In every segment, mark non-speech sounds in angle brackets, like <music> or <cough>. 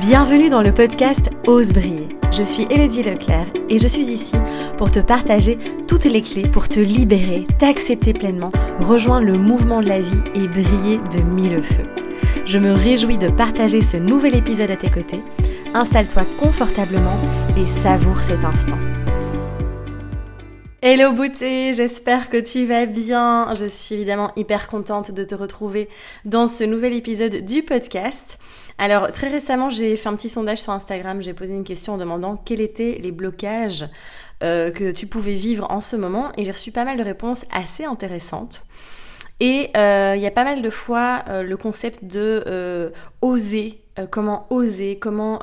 Bienvenue dans le podcast Ose briller. Je suis Elodie Leclerc et je suis ici pour te partager toutes les clés pour te libérer, t'accepter pleinement, rejoindre le mouvement de la vie et briller de mille feux. Je me réjouis de partager ce nouvel épisode à tes côtés. Installe-toi confortablement et savoure cet instant. Hello beauté, j'espère que tu vas bien. Je suis évidemment hyper contente de te retrouver dans ce nouvel épisode du podcast. Alors très récemment, j'ai fait un petit sondage sur Instagram, j'ai posé une question en demandant quels étaient les blocages euh, que tu pouvais vivre en ce moment et j'ai reçu pas mal de réponses assez intéressantes. Et euh, il y a pas mal de fois euh, le concept de oser, comment oser, comment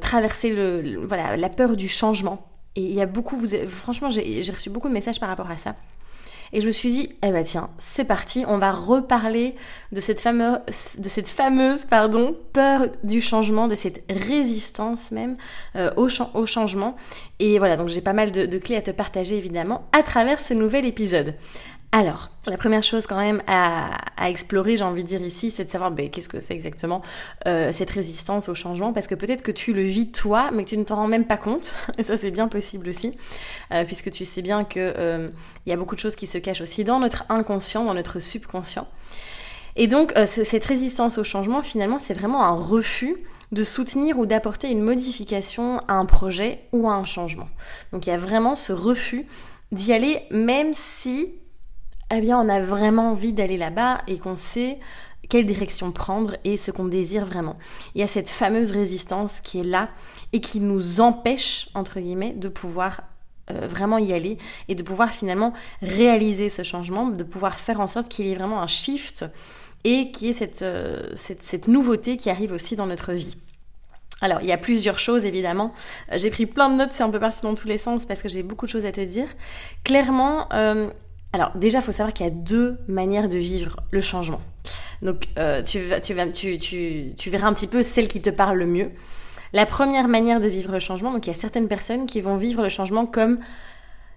traverser le, voilà, la peur du changement et il y a beaucoup, vous, franchement, j'ai reçu beaucoup de messages par rapport à ça. Et je me suis dit, eh ben tiens, c'est parti, on va reparler de cette fameuse, pardon, peur du changement, de cette résistance même euh, au, changement. Et voilà, donc j'ai pas mal de, clés à te partager évidemment à travers ce nouvel épisode. Alors, la première chose quand même à, explorer, j'ai envie de dire ici, c'est de savoir ben, qu'est-ce que c'est exactement euh, cette résistance au changement, parce que peut-être que tu le vis toi, mais que tu ne t'en rends même pas compte, <laughs> ça c'est bien possible aussi, euh, puisque tu sais bien qu'il euh, y a beaucoup de choses qui se cachent aussi dans notre inconscient, dans notre subconscient. Et donc, cette résistance au changement, finalement, c'est vraiment un refus de soutenir ou d'apporter une modification à un projet ou à un changement. Donc il y a vraiment ce refus d'y aller même si eh bien on a vraiment envie d'aller là-bas et qu'on sait quelle direction prendre et ce qu'on désire vraiment. Il y a cette fameuse résistance qui est là et qui nous empêche, entre guillemets, de pouvoir euh, vraiment y aller et de pouvoir finalement réaliser ce changement, de pouvoir faire en sorte qu'il y ait vraiment un shift et qu'il y ait cette, euh, cette, nouveauté qui arrive aussi dans notre vie. Alors, il y a plusieurs choses, évidemment. Euh, j'ai pris plein de notes, c'est un peu parti dans tous les sens parce que j'ai beaucoup de choses à te dire. Clairement, alors déjà, il faut savoir qu'il y a deux manières de vivre le changement. Donc euh, tu, tu, tu, verras un petit peu celle qui te parle le mieux. La première manière de vivre le changement, donc il y a certaines personnes qui vont vivre le changement comme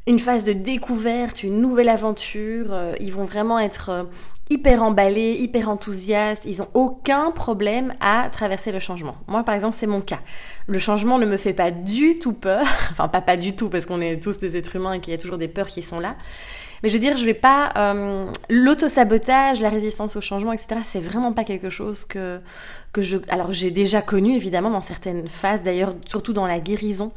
une phase de découverte, une nouvelle aventure. Euh, ils vont vraiment être euh, hyper emballés, hyper enthousiastes. Ils n'ont aucun problème à traverser le changement. Moi, par exemple, c'est mon cas. Le changement ne me fait pas du tout peur. <laughs> enfin, pas pas du tout, parce qu'on est tous des êtres humains et qu'il y a toujours des peurs qui sont là. Mais je veux dire, je vais pas euh, l'auto-sabotage, la résistance au changement, etc. C'est vraiment pas quelque chose que que je. Alors j'ai déjà connu évidemment dans certaines phases, d'ailleurs surtout dans la guérison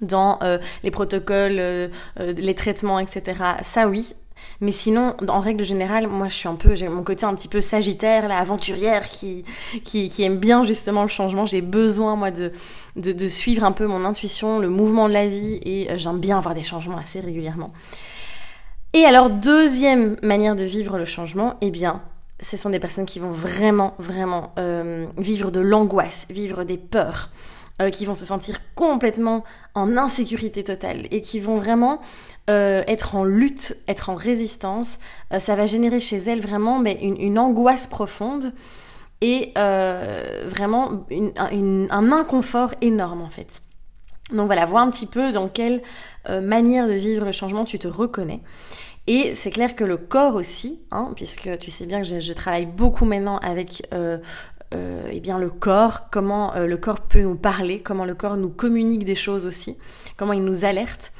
dans euh, les protocoles, euh, les traitements, etc. Ça oui. Mais sinon, en règle générale, moi je suis un peu, j'ai mon côté un petit peu sagittaire, la aventurière qui, qui, qui aime bien justement le changement. J'ai besoin moi de, de, de, suivre un peu mon intuition, le mouvement de la vie et j'aime bien avoir des changements assez régulièrement. Et alors, deuxième manière de vivre le changement, eh bien, ce sont des personnes qui vont vraiment, vraiment euh, vivre de l'angoisse, vivre des peurs, euh, qui vont se sentir complètement en insécurité totale et qui vont vraiment euh, être en lutte, être en résistance. ça va générer chez elles vraiment mais une, angoisse profonde et vraiment un inconfort énorme en fait. Donc voilà, vois un petit peu dans quelle euh, manière de vivre le changement tu te reconnais. Et c'est clair que le corps aussi, hein, puisque tu sais bien que je, travaille beaucoup maintenant avec euh, euh, eh bien le corps, comment le corps peut nous parler, comment le corps nous communique des choses aussi, comment il nous alerte.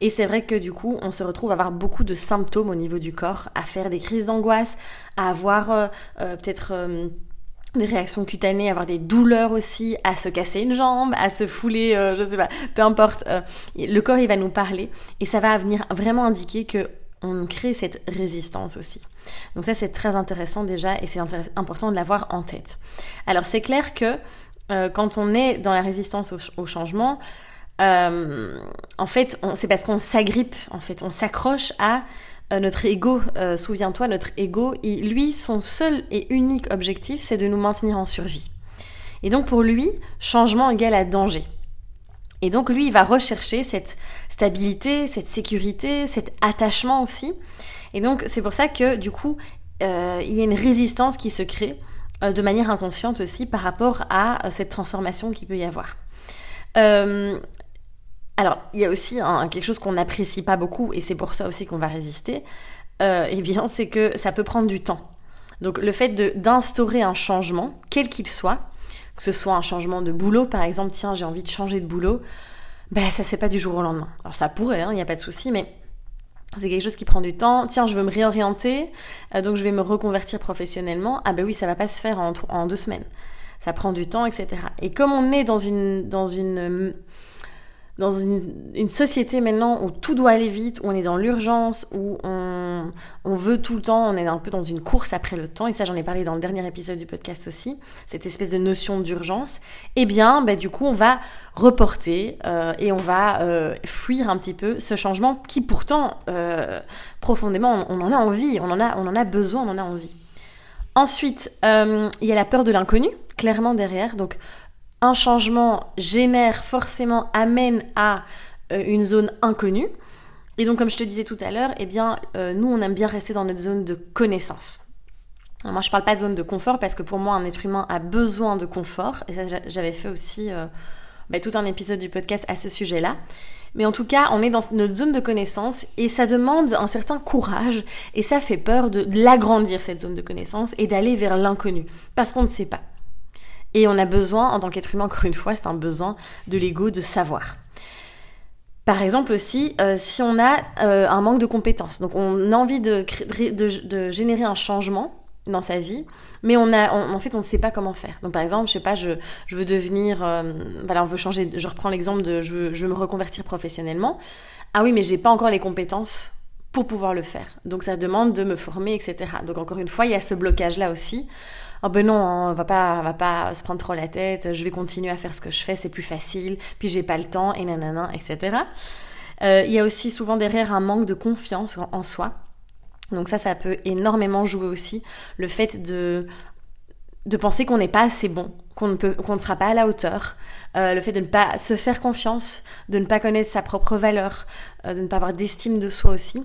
Et c'est vrai que du coup, on se retrouve à avoir beaucoup de symptômes au niveau du corps, à faire des crises d'angoisse, à avoir peut-être des réactions cutanées, avoir des douleurs aussi, à se casser une jambe, à se fouler, euh, je sais pas, peu importe. Euh, le corps, il va nous parler et ça va venir vraiment indiquer que on crée cette résistance aussi. Donc ça, c'est très intéressant déjà et c'est important de l'avoir en tête. Alors c'est clair que euh, quand on est dans la résistance au, au changement, en fait, c'est parce qu'on s'agrippe, en fait, on s'accroche à euh, notre ego, euh, souviens-toi, notre ego, lui, son seul et unique objectif, c'est de nous maintenir en survie. Et donc pour lui, changement égale à danger. Et donc lui, il va rechercher cette stabilité, cette sécurité, cet attachement aussi. Et donc c'est pour ça que du coup, euh, il y a une résistance qui se crée de manière inconsciente aussi par rapport à cette transformation qu'il peut y avoir. Alors, il y a aussi quelque chose qu'on n'apprécie pas beaucoup, et c'est pour ça aussi qu'on va résister, euh, <laughs> eh bien, c'est que ça peut prendre du temps. Donc, le fait d'instaurer un changement, quel qu'il soit, que ce soit un changement de boulot, par exemple, tiens, j'ai envie de changer de boulot, ben ça c'est pas du jour au lendemain. Alors ça pourrait, il hein, n'y a pas de souci, mais c'est quelque chose qui prend du temps. Tiens, je veux me réorienter, euh, donc je vais me reconvertir professionnellement. Ah ben oui, ça va pas se faire en, en deux semaines. Ça prend du temps, etc. Et comme on est dans une, dans une dans une, société maintenant où tout doit aller vite, où on est dans l'urgence, où on, on, veut tout le temps, on est un peu dans une course après le temps, et ça j'en ai parlé dans le dernier épisode du podcast aussi, cette espèce de notion d'urgence, eh bien bah, du coup on va reporter euh, et on va euh, fuir un petit peu ce changement qui pourtant euh, profondément on, en a envie, on en a, on en a besoin, on en a envie. Ensuite, il y a la peur de l'inconnu, clairement derrière, donc un changement génère forcément, amène à euh, une zone inconnue. Et donc, comme je te disais tout à l'heure, eh bien, euh, nous, on aime bien rester dans notre zone de connaissance. moi, je parle pas de zone de confort parce que pour moi, un être humain a besoin de confort. Et ça, j'avais fait aussi euh, bah, tout un épisode du podcast à ce sujet-là. Mais en tout cas, on est dans notre zone de connaissance et ça demande un certain courage et ça fait peur de l'agrandir, cette zone de connaissance, et d'aller vers l'inconnu. Parce qu'on ne sait pas. Et on a besoin, en tant qu'être humain, encore une fois, c'est un besoin de l'ego de savoir. Par exemple aussi, euh, si on a euh, un manque de compétences, donc on a envie de, générer un changement dans sa vie, mais on a, en fait, on ne sait pas comment faire. Donc par exemple, je sais pas, je, je veux devenir, euh, voilà, on veut changer. Je reprends l'exemple de, je veux, je veux me reconvertir professionnellement. Ah oui, mais j'ai pas encore les compétences pour pouvoir le faire. Donc ça demande de me former, etc. Donc encore une fois, il y a ce blocage là aussi oh ben non, hein, on va pas, va pas se prendre trop la tête, je vais continuer à faire ce que je fais, c'est plus facile, puis j'ai pas le temps, et nanana, etc. Euh, il y a aussi souvent derrière un manque de confiance en, soi. Donc ça, ça peut énormément jouer aussi. Le fait de, de penser qu'on n'est pas assez bon, qu'on ne, peut, qu'on ne sera pas à la hauteur, euh, le fait de ne pas se faire confiance, de ne pas connaître sa propre valeur, euh, de ne pas avoir d'estime de soi aussi.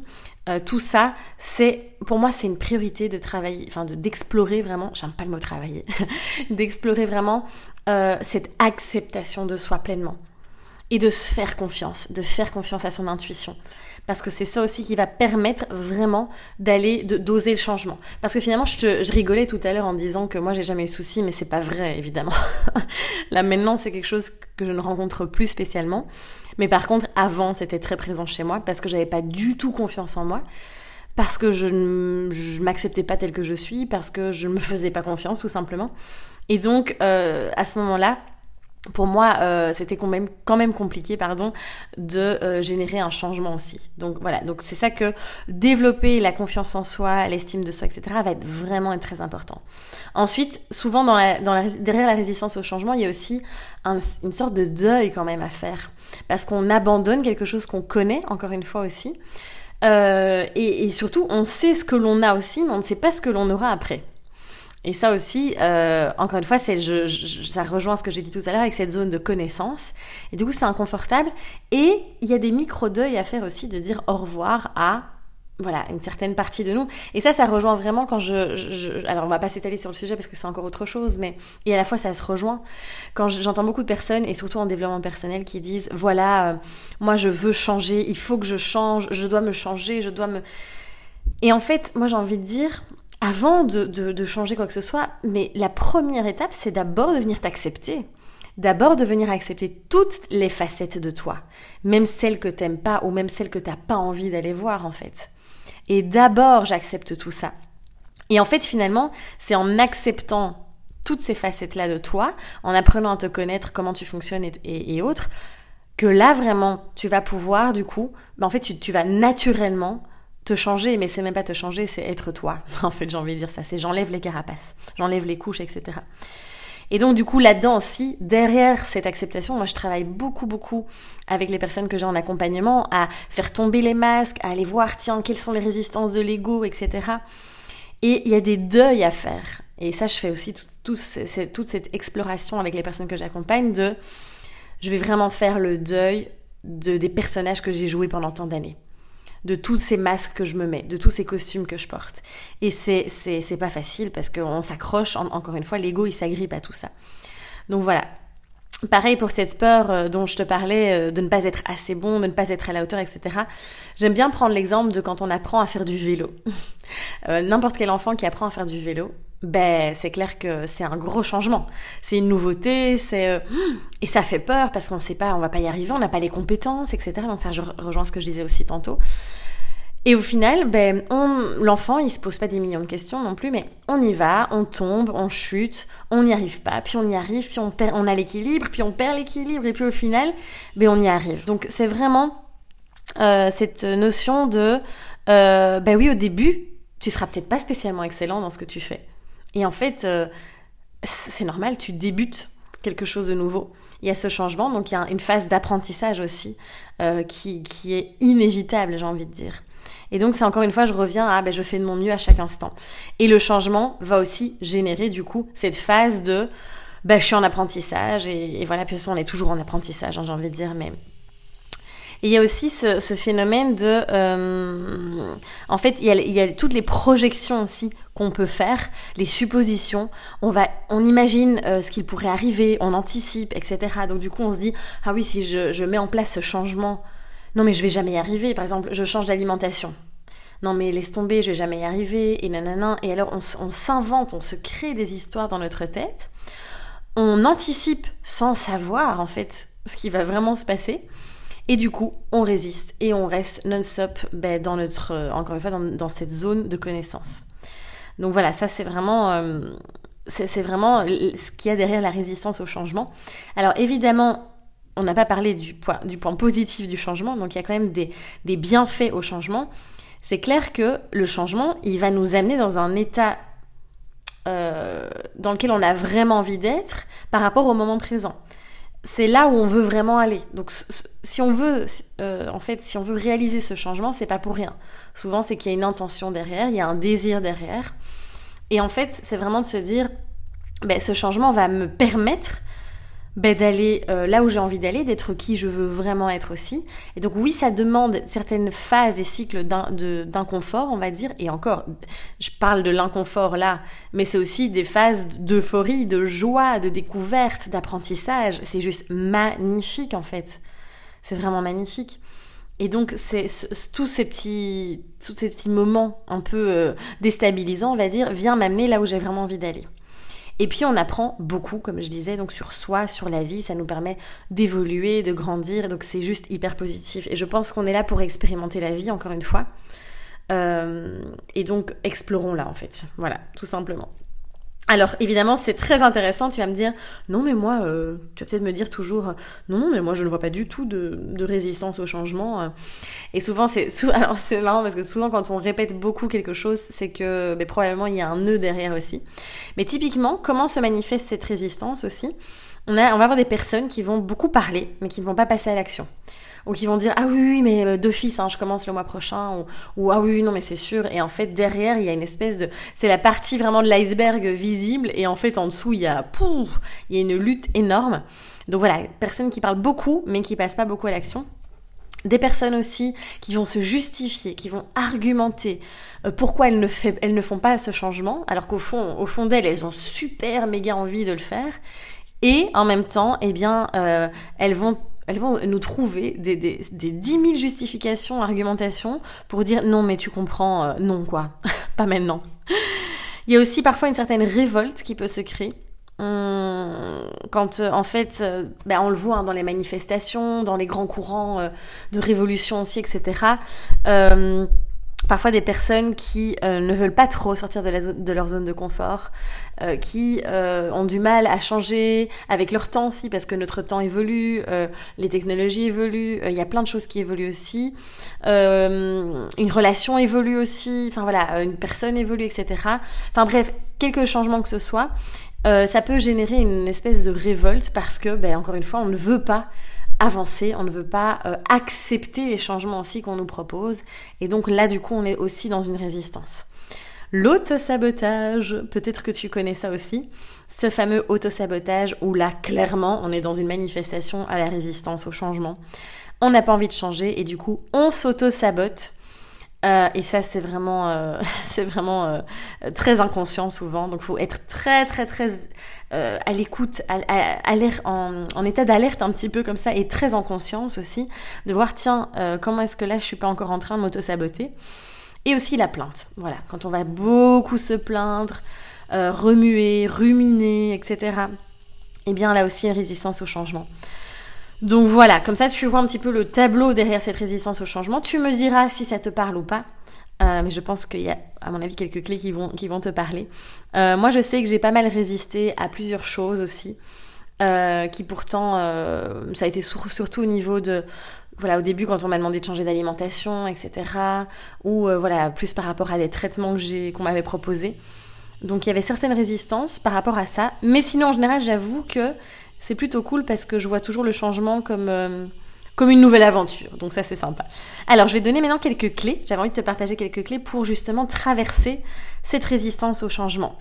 Euh, tout ça, c'est pour moi c'est une priorité de travailler, enfin de d'explorer vraiment. J'aime pas le mot travailler, <laughs> d'explorer vraiment euh, cette acceptation de soi pleinement et de se faire confiance, de faire confiance à son intuition. Parce que c'est ça aussi qui va permettre vraiment d'aller, d'oser le changement. Parce que finalement, je, rigolais tout à l'heure en disant que moi j'ai jamais eu de soucis, mais c'est pas vrai évidemment. <laughs> Là maintenant, c'est quelque chose que je ne rencontre plus spécialement. Mais par contre, avant, c'était très présent chez moi parce que j'avais pas du tout confiance en moi, parce que je ne m'acceptais pas telle que je suis, parce que je ne me faisais pas confiance tout simplement. Et donc, euh, à ce moment-là, pour moi, euh, c'était quand même, compliqué, pardon, de euh, générer un changement aussi. Donc voilà, donc c'est ça que développer la confiance en soi, l'estime de soi, etc., va être vraiment être très important. Ensuite, souvent derrière la résistance au changement, il y a aussi une sorte de deuil quand même à faire, parce qu'on abandonne quelque chose qu'on connaît, encore une fois aussi, euh, et surtout, on sait ce que l'on a aussi, mais on ne sait pas ce que l'on aura après. Et ça aussi, euh, encore une fois, c'est, je, ça rejoint ce que j'ai dit tout à l'heure avec cette zone de connaissance. Et du coup, c'est inconfortable. Et il y a des micro-deuils à faire aussi de dire au revoir à voilà, une certaine partie de nous. Et ça, ça rejoint vraiment quand je, je, alors on va pas s'étaler sur le sujet parce que c'est encore autre chose, mais et à la fois ça se rejoint quand j'entends beaucoup de personnes et surtout en développement personnel qui disent voilà, euh, moi je veux changer, il faut que je change, je dois me changer, je dois me et en fait, moi j'ai envie de dire avant de, changer quoi que ce soit, mais la première étape, c'est d'abord de venir t'accepter. D'abord de venir accepter toutes les facettes de toi, même celles que t'aimes pas ou même celles que t'as pas envie d'aller voir en fait. Et d'abord, j'accepte tout ça. Et en fait, finalement, c'est en acceptant toutes ces facettes-là de toi, en apprenant à te connaître, comment tu fonctionnes et, autres, que là vraiment, tu vas pouvoir du coup, ben en fait, tu vas naturellement te changer, mais c'est même pas te changer, c'est être toi. <laughs> En fait, j'ai envie de dire ça, c'est j'enlève les carapaces, j'enlève les couches, etc. Et donc du coup là-dedans aussi, derrière cette acceptation, moi je travaille beaucoup beaucoup avec les personnes que j'ai en accompagnement à faire tomber les masques, à aller voir tiens quelles sont les résistances de l'ego, etc. Et il y a des deuils à faire. Et ça je fais aussi toute cette exploration avec les personnes que j'accompagne de je vais vraiment faire le deuil de, des personnages que j'ai joués pendant tant d'années de tous ces masques que je me mets, de tous ces costumes que je porte. Et c'est, c'est, c'est pas facile parce qu'on s'accroche, encore une fois, l'ego il s'agrippe à tout ça. Donc voilà. Pareil pour cette peur euh, dont je te parlais, euh, de ne pas être assez bon, de ne pas être à la hauteur, etc. J'aime bien prendre l'exemple de quand on apprend à faire du vélo. <laughs> Euh, n'importe quel enfant qui apprend à faire du vélo, ben c'est clair que c'est un gros changement. C'est une nouveauté, c'est <gasps> et ça fait peur parce qu'on sait pas, on va pas y arriver, on n'a pas les compétences, etc. Donc ça je rejoins ce que je disais aussi tantôt. Et au final, ben, l'enfant, il se pose pas des millions de questions non plus, mais on y va, on tombe, on chute, on n'y arrive pas, puis on y arrive, puis on on a l'équilibre, puis on perd l'équilibre, et puis au final, ben, on y arrive. Donc c'est vraiment euh, cette notion de, euh, ben oui, au début, tu seras peut-être pas spécialement excellent dans ce que tu fais. Et en fait, euh, c'est normal, tu débutes quelque chose de nouveau. Il y a ce changement, donc il y a une phase d'apprentissage aussi qui, qui est inévitable, j'ai envie de dire. Et donc c'est encore une fois, je reviens à ben, je fais de mon mieux à chaque instant. Et le changement va aussi générer du coup cette phase de ben, je suis en apprentissage et, voilà, puis on est toujours en apprentissage, hein, j'ai envie de dire, mais et il y a aussi ce, phénomène de... Euh, en fait, il y, a, toutes les projections aussi qu'on peut faire, les suppositions. On, va, on imagine euh, ce qu'il pourrait arriver, on anticipe, etc. Donc du coup, on se dit, ah oui, si je mets en place ce changement, non mais je vais jamais y arriver. Par exemple, je change d'alimentation non mais laisse tomber, je vais jamais y arriver, et nanana. Et alors on, s'invente, on se crée des histoires dans notre tête, on anticipe sans savoir en fait ce qui va vraiment se passer, et du coup, on résiste et on reste non-stop ben, dans notre, euh, encore une fois, dans, cette zone de connaissance. Donc voilà, ça c'est vraiment, euh, c'est vraiment ce qu'il y a derrière la résistance au changement. Alors évidemment, on n'a pas parlé du point, positif du changement, donc il y a quand même des, des bienfaits au changement. C'est clair que le changement, il va nous amener dans un état euh, dans lequel on a vraiment envie d'être par rapport au moment présent c'est là où on veut vraiment aller. Donc si on veut, euh, en fait, si on veut réaliser ce changement, c'est pas pour rien. Souvent, c'est qu'il y a une intention derrière, il y a un désir derrière. Et en fait, c'est vraiment de se dire, ben, ce changement va me permettre ben, d'aller euh, là où j'ai envie d'aller, d'être qui je veux vraiment être aussi. Et donc oui, ça demande certaines phases et cycles d'inconfort, on va dire. Et encore, je parle de l'inconfort là, mais c'est aussi des phases d'euphorie, de joie, de découverte, d'apprentissage. C'est juste magnifique en fait. C'est vraiment magnifique. Et donc, c'est tous ces petits, tous ces petits moments un peu euh, déstabilisants, on va dire, viennent m'amener là où j'ai vraiment envie d'aller. Et puis on apprend beaucoup, comme je disais, donc sur soi, sur la vie, ça nous permet d'évoluer, de grandir, donc c'est juste hyper positif. Et je pense qu'on est là pour expérimenter la vie, encore une fois. Euh, et donc explorons-la en fait, voilà, tout simplement. Alors évidemment c'est très intéressant, tu vas me dire non mais moi, euh, tu vas peut-être me dire toujours non mais moi je ne vois pas du tout de, résistance au changement. Euh. Et souvent c'est <laughs> alors c'est marrant parce que souvent quand on répète beaucoup quelque chose c'est que mais probablement il y a un nœud derrière aussi. Mais typiquement comment se manifeste cette résistance aussi? On, a, on va avoir des personnes qui vont beaucoup parler mais qui ne vont pas passer à l'action ou qui vont dire ah oui, oui mais euh, d'office hein, je commence le mois prochain. Ou, ah oui non mais c'est sûr. Et en fait derrière il y a une espèce de c'est la partie vraiment de l'iceberg visible. Et en fait en dessous il y a pouf, il y a une lutte énorme. Donc voilà personnes qui parlent beaucoup mais qui passent pas beaucoup à l'action. Des personnes aussi qui vont se justifier, qui vont argumenter euh, pourquoi elles ne, fait, elles ne font pas ce changement, alors qu'au fond, au fond d'elles, elles ont super méga envie de le faire. Et en même temps, eh bien, euh, elles vont elles vont nous trouver des, des, des 10 000 justifications, argumentations pour dire non mais tu comprends, euh, non quoi, <laughs> pas maintenant. Il y a aussi parfois une certaine révolte qui peut se créer. Hum, quand euh, en fait, euh, ben, on le voit hein, dans les manifestations, dans les grands courants de révolution aussi, etc parfois des personnes qui euh, ne veulent pas trop sortir de, leur zone de confort, euh, qui euh, ont du mal à changer avec leur temps aussi, parce que notre temps évolue, les technologies évoluent, il y a plein de choses qui évoluent aussi, une relation évolue aussi, enfin voilà, une personne évolue, etc. Enfin bref, quelques changements que ce soit, ça peut générer une espèce de révolte parce que, ben, encore une fois, on ne veut pas avancer, on ne veut pas euh, accepter les changements aussi qu'on nous propose. Et donc là, du coup, on est aussi dans une résistance. L'autosabotage, peut-être que tu connais ça aussi, ce fameux autosabotage où là, clairement, on est dans une manifestation à la résistance au changement. On n'a pas envie de changer et du coup, on s'auto-sabote euh, et ça, c'est vraiment, euh, <laughs> c'est vraiment euh, très inconscient souvent. Donc, faut être très, très, très à l'écoute, à, en, en, état d'alerte un petit peu comme ça, et très en conscience aussi, de voir, tiens, comment est-ce que là, je suis pas encore en train de m'auto-saboter. Et aussi la plainte. Voilà, quand on va beaucoup se plaindre, remuer, ruminer, etc. Eh bien là aussi, résistance au changement. Donc voilà, comme ça tu vois un petit peu le tableau derrière cette résistance au changement. Tu me diras si ça te parle ou pas. Euh, mais je pense qu'il y a, à mon avis, quelques clés qui vont, qui vont te parler. Euh, moi, je sais que j'ai pas mal résisté à plusieurs choses aussi, euh, qui pourtant, ça a été surtout au niveau de, voilà, au début quand on m'a demandé de changer d'alimentation, etc. Ou voilà, plus par rapport à des traitements que j'ai, qu'on m'avait proposés. Donc il y avait certaines résistances par rapport à ça. Mais sinon, en général, j'avoue que c'est plutôt cool parce que je vois toujours le changement comme comme une nouvelle aventure. Donc ça c'est sympa. Alors je vais donner maintenant quelques clés. J'avais envie de te partager quelques clés pour justement traverser cette résistance au changement.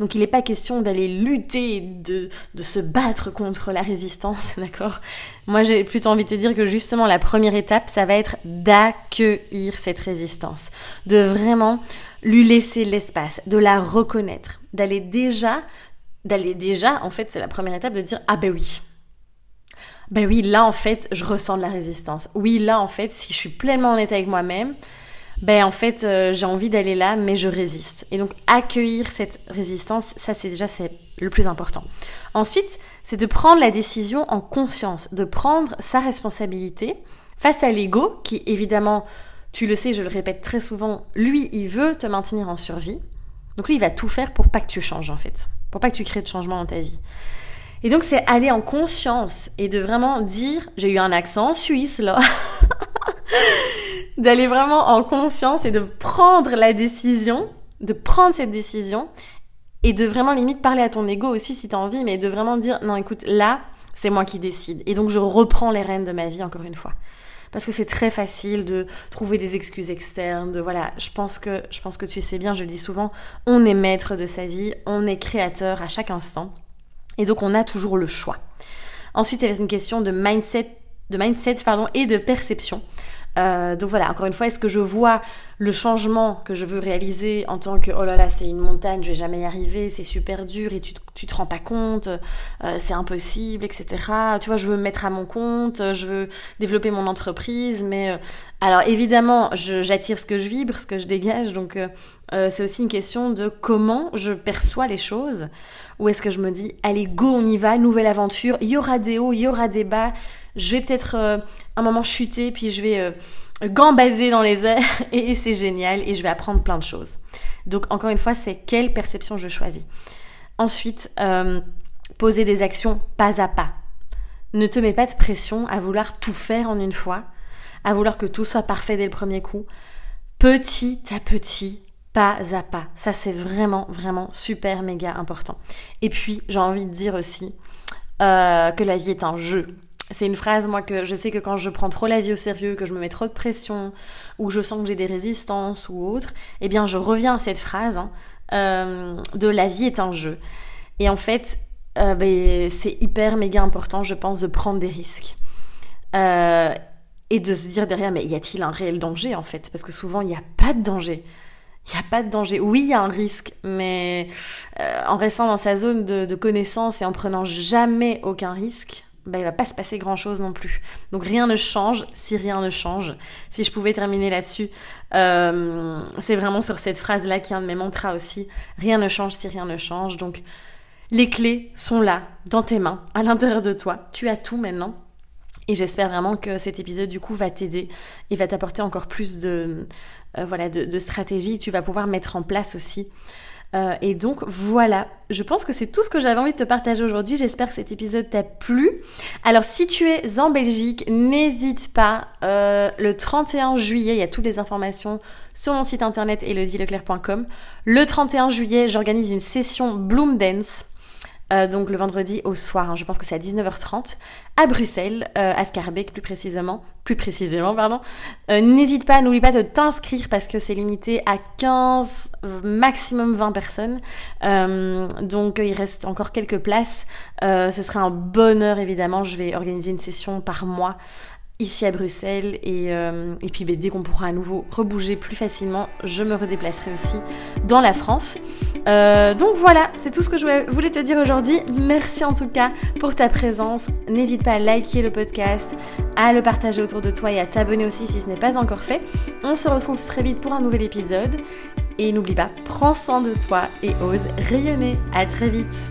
Donc il n'est pas question d'aller lutter, de, de se battre contre la résistance, <laughs> d'accord? Moi j'ai plutôt envie de te dire que justement la première étape, ça va être d'accueillir cette résistance, de vraiment lui laisser l'espace, de la reconnaître, d'aller déjà, d'aller déjà, en fait c'est la première étape de dire ah ben oui, ben oui, là en fait, je ressens de la résistance. Oui, là en fait, si je suis pleinement honnête avec moi-même, ben en fait, euh, j'ai envie d'aller là, mais je résiste. Et donc accueillir cette résistance, ça c'est déjà c'est le plus important. Ensuite, c'est de prendre la décision en conscience, de prendre sa responsabilité face à l'ego qui évidemment, tu le sais, je le répète très souvent, lui, il veut te maintenir en survie. Donc lui, il va tout faire pour pas que tu changes en fait, pour pas que tu crées de changement dans ta vie. Et donc c'est aller en conscience et de vraiment dire, j'ai eu un accent suisse là, <laughs> d'aller vraiment en conscience et de prendre la décision, de prendre cette décision et de vraiment limite parler à ton ego aussi si tu as envie, mais de vraiment dire, non écoute, là, c'est moi qui décide. Et donc je reprends les rênes de ma vie encore une fois. Parce que c'est très facile de trouver des excuses externes, de voilà, je pense que je pense que tu sais bien, je le dis souvent, on est maître de sa vie, on est créateur à chaque instant. Et donc on a toujours le choix. Ensuite, a une question de mindset, de mindset pardon, et de perception. Euh, donc voilà, encore une fois, est-ce que je vois le changement que je veux réaliser en tant que oh là là, c'est une montagne, je vais jamais y arriver, c'est super dur et tu, tu te rends pas compte, euh, c'est impossible, etc. Tu vois, je veux me mettre à mon compte, je veux développer mon entreprise, mais euh, alors évidemment, j'attire ce que je vibre, ce que je dégage, donc c'est aussi une question de comment je perçois les choses. Ou est-ce que je me dis, allez, go, on y va, nouvelle aventure, il y aura des hauts, il y aura des bas, je vais peut-être euh, un moment chuter, puis je vais euh, gambaser dans les airs, <laughs> et c'est génial, et je vais apprendre plein de choses. Donc encore une fois, c'est quelle perception je choisis. Ensuite, euh, poser des actions pas à pas. Ne te mets pas de pression à vouloir tout faire en une fois, à vouloir que tout soit parfait dès le premier coup. Petit à petit, pas à pas. Ça, c'est vraiment, vraiment super, méga important. Et puis, j'ai envie de dire aussi euh, que la vie est un jeu. C'est une phrase, moi, que je sais que quand je prends trop la vie au sérieux, que je me mets trop de pression, ou je sens que j'ai des résistances ou autre, eh bien, je reviens à cette phrase hein, euh, de la vie est un jeu. Et en fait, euh, ben, c'est hyper, méga important, je pense, de prendre des risques. et de se dire derrière, mais y a-t-il un réel danger, en fait? Parce que souvent, il n'y a pas de danger il n'y a pas de danger. Oui, il y a un risque, mais euh, en restant dans sa zone de, connaissance et en prenant jamais aucun risque, bah, il va pas se passer grand chose non plus. Donc rien ne change si rien ne change. Si je pouvais terminer là-dessus, euh, c'est vraiment sur cette phrase-là qui est un de mes mantras aussi. Rien ne change si rien ne change. Donc les clés sont là, dans tes mains, à l'intérieur de toi. Tu as tout maintenant. Et j'espère vraiment que cet épisode du coup va t'aider et va t'apporter encore plus de, euh, voilà, de, stratégies. Tu vas pouvoir mettre en place aussi. Euh, et donc voilà, je pense que c'est tout ce que j'avais envie de te partager aujourd'hui. J'espère que cet épisode t'a plu. Alors si tu es en Belgique, n'hésite pas. Euh, le 31 juillet, il y a toutes les informations sur mon site internet elodieleclerc.com. Le 31 juillet, j'organise une session Bloom Dance. Euh, donc le vendredi au soir, hein, je pense que c'est à 19h30, à Bruxelles, euh, à Scarbeck plus précisément, plus précisément, pardon. Euh, n'hésite pas, n'oublie pas de t'inscrire parce que c'est limité à 15, maximum 20 personnes. donc il reste encore quelques places. ce sera un bonheur évidemment, je vais organiser une session par mois ici à Bruxelles et, euh, et puis ben, dès qu'on pourra à nouveau rebouger plus facilement, je me redéplacerai aussi dans la France. Euh, donc voilà, c'est tout ce que je voulais te dire aujourd'hui. Merci en tout cas pour ta présence. N'hésite pas à liker le podcast, à le partager autour de toi et à t'abonner aussi si ce n'est pas encore fait. On se retrouve très vite pour un nouvel épisode. et n'oublie pas, prends soin de toi et ose rayonner. À très vite